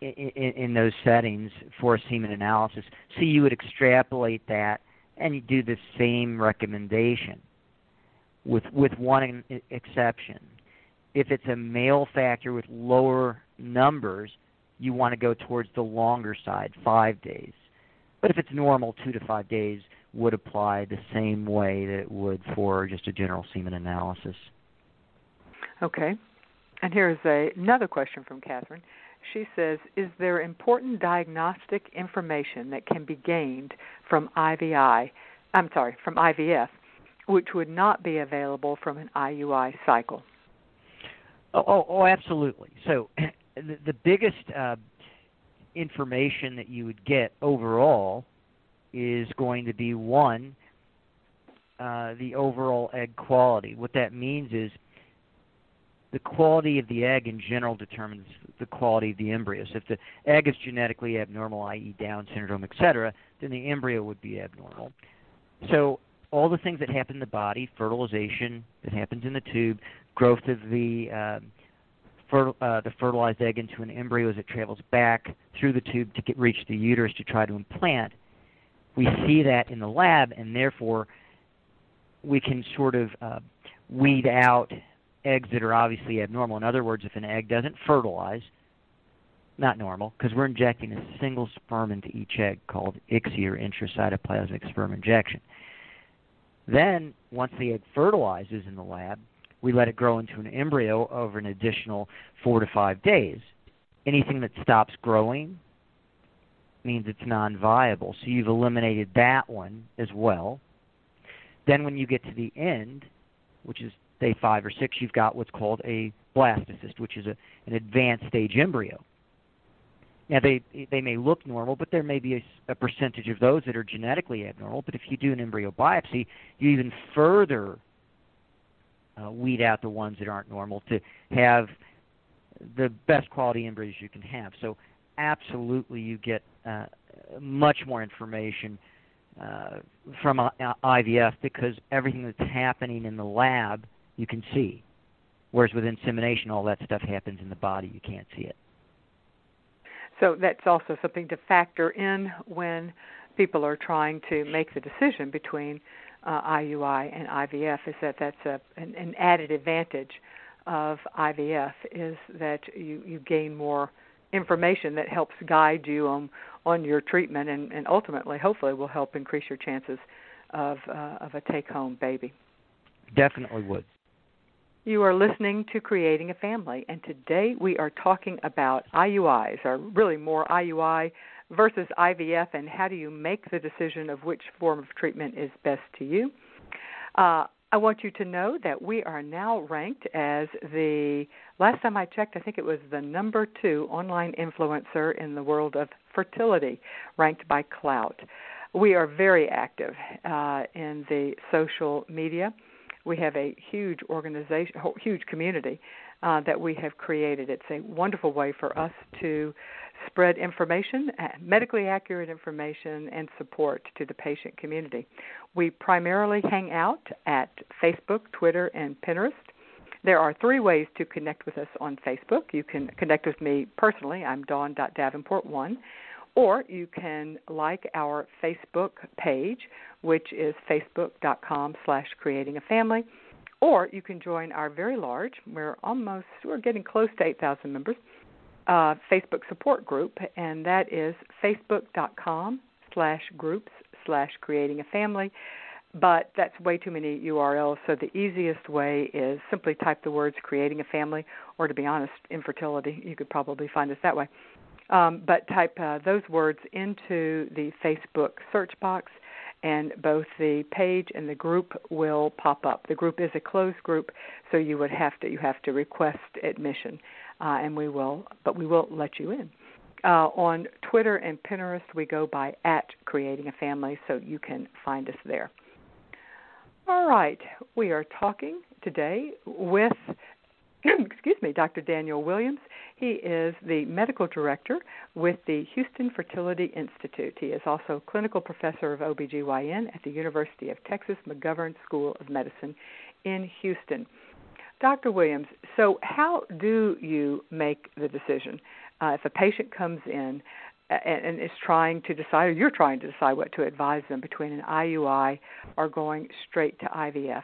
in, in those settings for a semen analysis. So you would extrapolate that and you do the same recommendation with with one exception. If it's a male factor with lower numbers, you want to go towards the longer side, five days. But if it's normal, two to five days would apply the same way that it would for just a general semen analysis. Okay. And here's a, another question from Catherine she says, Is there important diagnostic information that can be gained from IVI, I'm sorry, from IVF, which would not be available from an IUI cycle? Oh, oh, oh absolutely. So *clears throat* the, the biggest uh, information that you would get overall is going to be one, uh, the overall egg quality. What that means is the quality of the egg in general determines the quality of the embryo. So if the egg is genetically abnormal, i.e., Down syndrome, etc., then the embryo would be abnormal. So all the things that happen in the body, fertilization that happens in the tube, growth of the uh, fer- uh, the fertilized egg into an embryo as it travels back through the tube to get, reach the uterus to try to implant. We see that in the lab, and therefore we can sort of uh, weed out eggs that are obviously abnormal. In other words, if an egg doesn't fertilize, not normal, because we're injecting a single sperm into each egg called ICSI or intracytoplasmic sperm injection. Then, once the egg fertilizes in the lab, we let it grow into an embryo over an additional four to five days. Anything that stops growing means it's non viable. So you've eliminated that one as well. Then, when you get to the end, which is day five or six, you've got what's called a blastocyst, which is a, an advanced stage embryo. Now they they may look normal, but there may be a, a percentage of those that are genetically abnormal. But if you do an embryo biopsy, you even further uh, weed out the ones that aren't normal to have the best quality embryos you can have. So absolutely, you get uh, much more information uh, from uh, IVF because everything that's happening in the lab you can see. Whereas with insemination, all that stuff happens in the body, you can't see it. So that's also something to factor in when people are trying to make the decision between uh, IUI and IVF. Is that that's a, an, an added advantage of IVF is that you you gain more information that helps guide you on on your treatment and, and ultimately, hopefully, will help increase your chances of uh, of a take home baby. Definitely would. You are listening to Creating a Family, and today we are talking about IUIs, or really more IUI versus IVF, and how do you make the decision of which form of treatment is best to you. Uh, I want you to know that we are now ranked as the, last time I checked, I think it was the number two online influencer in the world of fertility, ranked by Klout. We are very active uh, in the social media we have a huge organization, huge community uh, that we have created. It's a wonderful way for us to spread information, uh, medically accurate information, and support to the patient community. We primarily hang out at Facebook, Twitter, and Pinterest. There are three ways to connect with us on Facebook. You can connect with me personally. I'm dawn.davenport1. Or you can like our Facebook page, which is facebook.com slash creating a family. or you can join our very large, we're almost, we're getting close to 8,000 members, uh, Facebook support group, and that is facebook.com slash groups slash creating a family. But that's way too many URLs, so the easiest way is simply type the words creating a family, or to be honest, infertility. You could probably find us that way. Um, but type uh, those words into the Facebook search box, and both the page and the group will pop up. The group is a closed group, so you would have to you have to request admission, uh, and we will, but we will let you in. Uh, on Twitter and Pinterest, we go by at Creating a Family, so you can find us there. All right, we are talking today with, *clears throat* excuse me, Dr. Daniel Williams. He is the medical director with the Houston Fertility Institute. He is also clinical professor of OBGYN at the University of Texas McGovern School of Medicine in Houston. Dr. Williams, so how do you make the decision? Uh, if a patient comes in and, and is trying to decide, or you're trying to decide what to advise them between an IUI or going straight to IVF,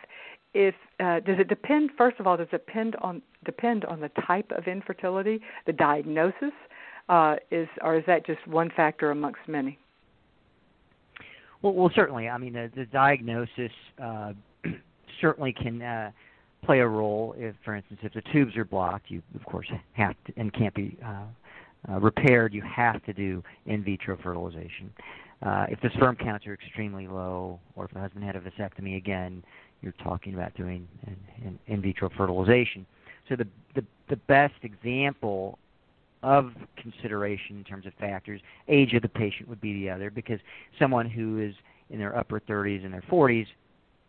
if uh, does it depend? First of all, does it depend on depend on the type of infertility, the diagnosis, uh, is or is that just one factor amongst many? Well, well, certainly. I mean, the, the diagnosis uh, *clears throat* certainly can uh, play a role. If, for instance, if the tubes are blocked, you of course have to and can't be uh, uh, repaired. You have to do in vitro fertilization. If the sperm counts are extremely low, or if the husband had a vasectomy again, you're talking about doing in, in, in vitro fertilization. So the, the the best example of consideration in terms of factors, age of the patient would be the other, because someone who is in their upper 30s and their 40s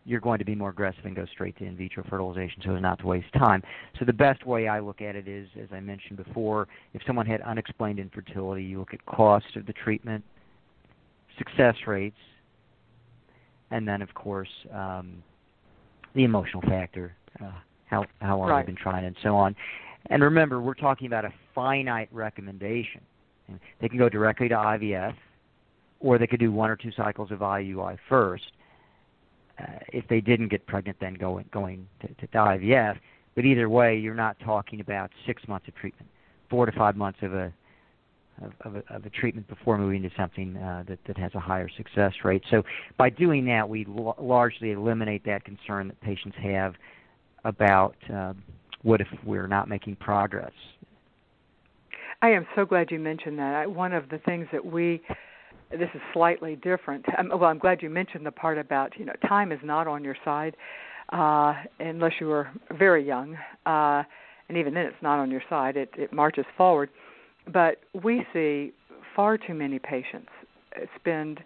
you're going to be more aggressive and go straight to in vitro fertilization so as not to waste time. So the best way I look at it is, as I mentioned before, if someone had unexplained infertility, you look at cost of the treatment, success rates, and then of course um, the emotional factor, uh, how how long right. they've been trying, and so on. And remember, we're talking about a finite recommendation. They can go directly to IVF, or they could do one or two cycles of IUI first uh, if they didn't get pregnant, then going going to, to IVF. But either way, you're not talking about six months of treatment, four to five months of a of, a, of a treatment before moving to something uh, that, that has a higher success rate. So by doing that, we l- largely eliminate that concern that patients have about uh, what if we're not making progress. I am so glad you mentioned that. I, one of the things that we this is slightly different. Well, I'm glad you mentioned the part about you know time is not on your side uh, unless you are very young, uh, and even then it's not on your side. It it marches forward. But we see far too many patients spend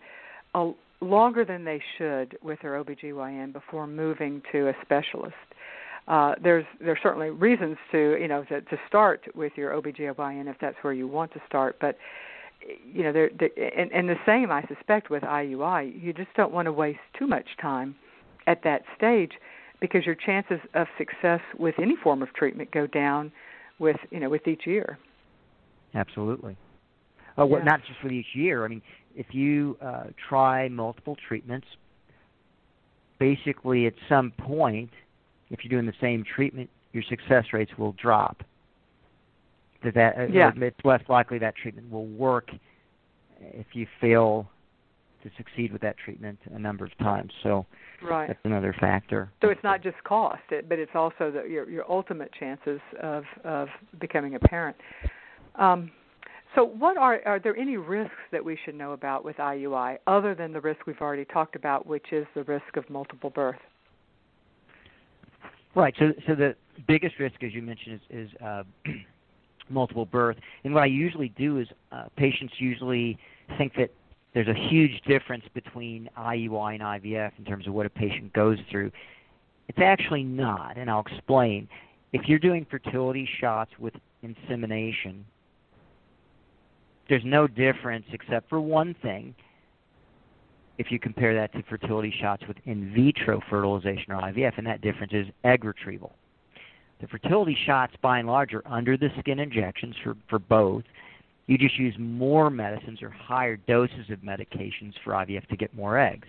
a, longer than they should with their OBGYN before moving to a specialist. Uh, there's there's certainly reasons to you know to, to start with your OBGYN if that's where you want to start, but you know, they're and, and the same I suspect with IUI. You just don't want to waste too much time at that stage because your chances of success with any form of treatment go down with you know with each year. Absolutely. Oh, well, not just for each year. I mean, if you uh, try multiple treatments, basically at some point, if you're doing the same treatment, your success rates will drop that that uh, yeah. it's less likely that treatment will work if you fail to succeed with that treatment a number of times. So right. that's another factor. So it's not just cost, but it's also the, your your ultimate chances of of becoming a parent. Um, so, what are are there any risks that we should know about with IUI other than the risk we've already talked about, which is the risk of multiple birth? Right. So, so the biggest risk, as you mentioned, is, is uh, *clears throat* multiple birth. And what I usually do is uh, patients usually think that there's a huge difference between IUI and IVF in terms of what a patient goes through. It's actually not, and I'll explain. If you're doing fertility shots with insemination, there's no difference except for one thing if you compare that to fertility shots with in vitro fertilization or IVF, and that difference is egg retrieval. The fertility shots, by and large, are under the skin injections for, for both. You just use more medicines or higher doses of medications for IVF to get more eggs.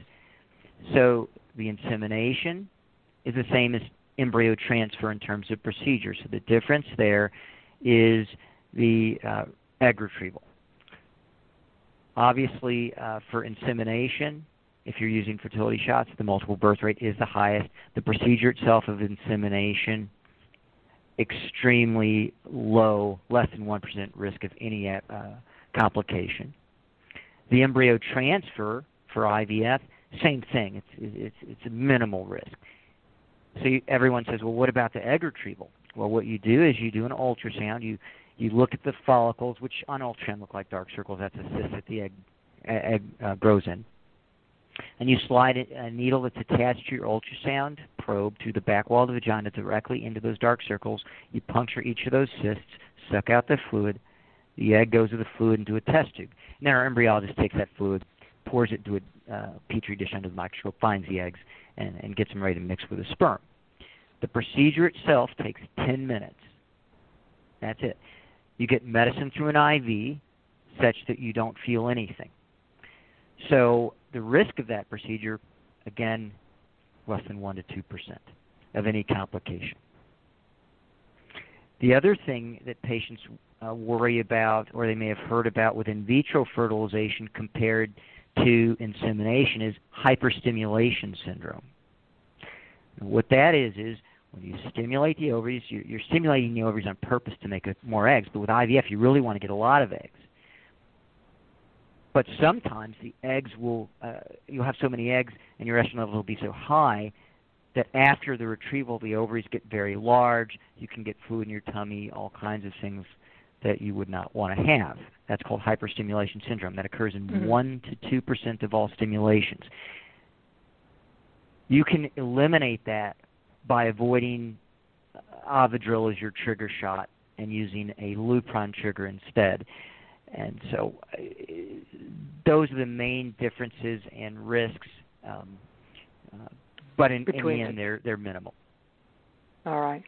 So the insemination is the same as embryo transfer in terms of procedure. So the difference there is the uh, egg retrieval. Obviously, uh, for insemination, if you're using fertility shots, the multiple birth rate is the highest. The procedure itself of insemination, extremely low, less than 1% risk of any uh, complication. The embryo transfer for IVF, same thing. It's it's it's a minimal risk. So you, everyone says, well, what about the egg retrieval? Well, what you do is you do an ultrasound. You you look at the follicles, which on ultrasound look like dark circles. That's a cyst that the egg egg uh, grows in. And you slide a needle that's attached to your ultrasound probe through the back wall of the vagina directly into those dark circles. You puncture each of those cysts, suck out the fluid. The egg goes with the fluid into a test tube. Then our embryologist takes that fluid, pours it into a uh, petri dish under the microscope, finds the eggs, and, and gets them ready to mix with the sperm. The procedure itself takes 10 minutes. That's it. You get medicine through an IV such that you don't feel anything. So the risk of that procedure, again, less than 1 to 2% of any complication. The other thing that patients uh, worry about or they may have heard about with in vitro fertilization compared to insemination is hyperstimulation syndrome. What that is is when you stimulate the ovaries, you're, you're stimulating the ovaries on purpose to make more eggs. But with IVF, you really want to get a lot of eggs. But sometimes the eggs will, uh, you'll have so many eggs, and your estrogen level will be so high that after the retrieval, the ovaries get very large. You can get fluid in your tummy, all kinds of things that you would not want to have. That's called hyperstimulation syndrome. That occurs in mm-hmm. 1 to 2% of all stimulations. You can eliminate that by avoiding Ovidrel as your trigger shot and using a Lupron trigger instead. And so uh, those are the main differences and risks. Um, uh, but in, in the end, they're, they're minimal. All right.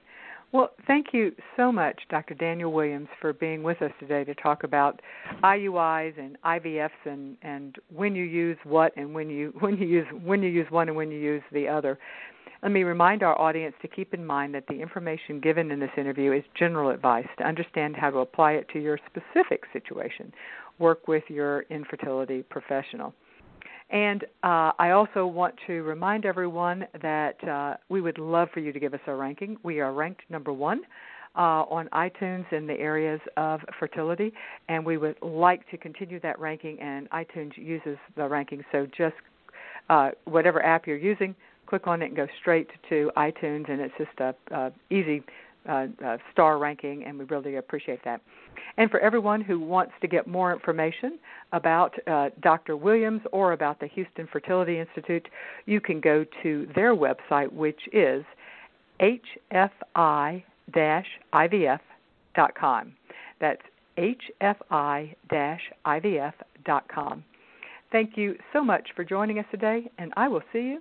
Well, thank you so much, Dr. Daniel Williams, for being with us today to talk about IUIs and IVFs and, and when you use what and when you *laughs* when you use when you use one and when you use the other. Let me remind our audience to keep in mind that the information given in this interview is general advice to understand how to apply it to your specific situation. Work with your infertility professional. And uh, I also want to remind everyone that uh, we would love for you to give us a ranking. We are ranked number one uh, on iTunes in the areas of fertility, and we would like to continue that ranking. And iTunes uses the ranking, so just uh, whatever app you're using, click on it and go straight to iTunes, and it's just a, easy uh, uh, star ranking, and we really appreciate that. And for everyone who wants to get more information about uh, Dr. Williams or about the Houston Fertility Institute, you can go to their website, which is hfi-ivf.com. That's hfi-ivf.com. Thank you so much for joining us today, and I will see you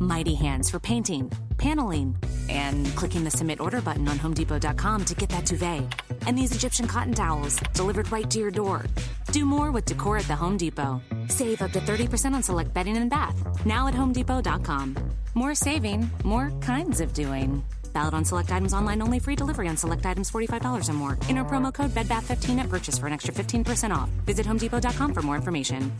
Mighty hands for painting, paneling, and clicking the submit order button on HomeDepot.com to get that duvet. And these Egyptian cotton towels delivered right to your door. Do more with decor at the Home Depot. Save up to 30% on select bedding and bath. Now at HomeDepot.com. More saving, more kinds of doing. Valid on select items online only. Free delivery on select items $45 or more. Enter promo code BEDBATH15 at purchase for an extra 15% off. Visit HomeDepot.com for more information.